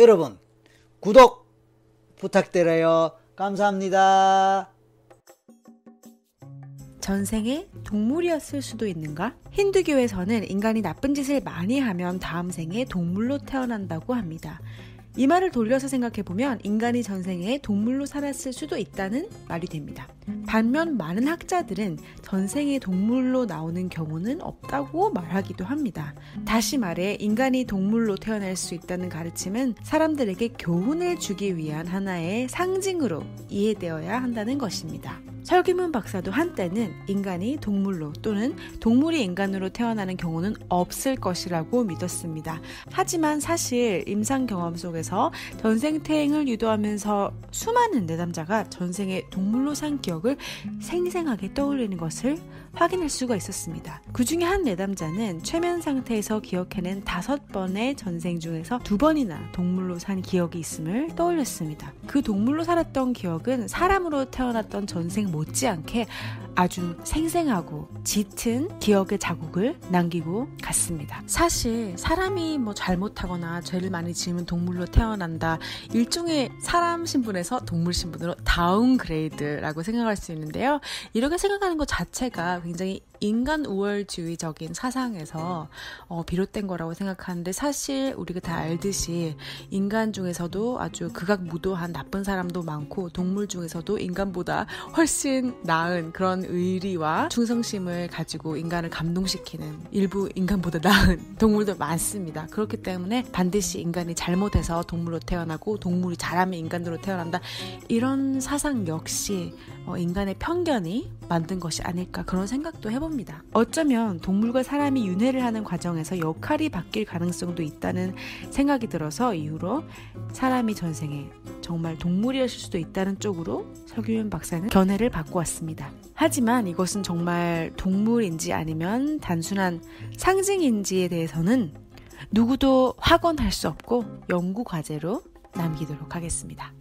여러분 구독 부탁드려요. 감사합니다. 전생에 동물이었을 수도 있는가? 힌두교에서는 인간이 나쁜 짓을 많이 하면 다음 생에 동물로 태어난다고 합니다. 이 말을 돌려서 생각해보면 인간이 전생에 동물로 살았을 수도 있다는 말이 됩니다. 반면 많은 학자들은 전생에 동물로 나오는 경우는 없다고 말하기도 합니다. 다시 말해 인간이 동물로 태어날 수 있다는 가르침은 사람들에게 교훈을 주기 위한 하나의 상징으로 이해되어야 한다는 것입니다. 설기문 박사도 한때는 인간이 동물로 또는 동물이 인간으로 태어나는 경우는 없을 것이라고 믿었습니다. 하지만 사실 임상 경험 속에서 전생태행을 유도하면서 수많은 내담자가 전생에 동물로 산 기억을 생생하게 떠올리는 것을 확인할 수가 있었습니다. 그 중에 한 내담자는 최면 상태에서 기억해낸 다섯 번의 전생 중에서 두 번이나 동물로 산 기억이 있음을 떠올렸습니다. 그 동물로 살았던 기억은 사람으로 태어났던 전생 못지않게 아주 생생하고 짙은 기억의 자국을 남기고 갔습니다. 사실 사람이 뭐 잘못하거나 죄를 많이 지으면 동물로 태어난다. 일종의 사람 신분에서 동물 신분으로 downgrade라고 생각할 수 있는데요. 이렇게 생각하는 것 자체가 굉장히 인간 우월주의적인 사상에서 어, 비롯된 거라고 생각하는데 사실 우리가 다 알듯이 인간 중에서도 아주 극악무도한 나쁜 사람도 많고 동물 중에서도 인간보다 훨씬 나은 그런 의리와 충성심을 가지고 인간을 감동시키는 일부 인간보다 나은 동물도 많습니다. 그렇기 때문에 반드시 인간이 잘못해서 동물로 태어나고 동물이 잘하면 인간으로 태어난다 이런 사상 역시 어, 인간의 편견이 만든 것이 아닐까 그런 생각도 해봅니다. 어쩌면 동물과 사람이 윤회를 하는 과정에서 역할이 바뀔 가능성도 있다는 생각이 들어서 이후로 사람이 전생에 정말 동물이었을 수도 있다는 쪽으로 설규윤 박사는 견해를 바꾸었습니다. 하지만 이것은 정말 동물인지 아니면 단순한 상징인지에 대해서는 누구도 확언할 수 없고 연구 과제로 남기도록 하겠습니다.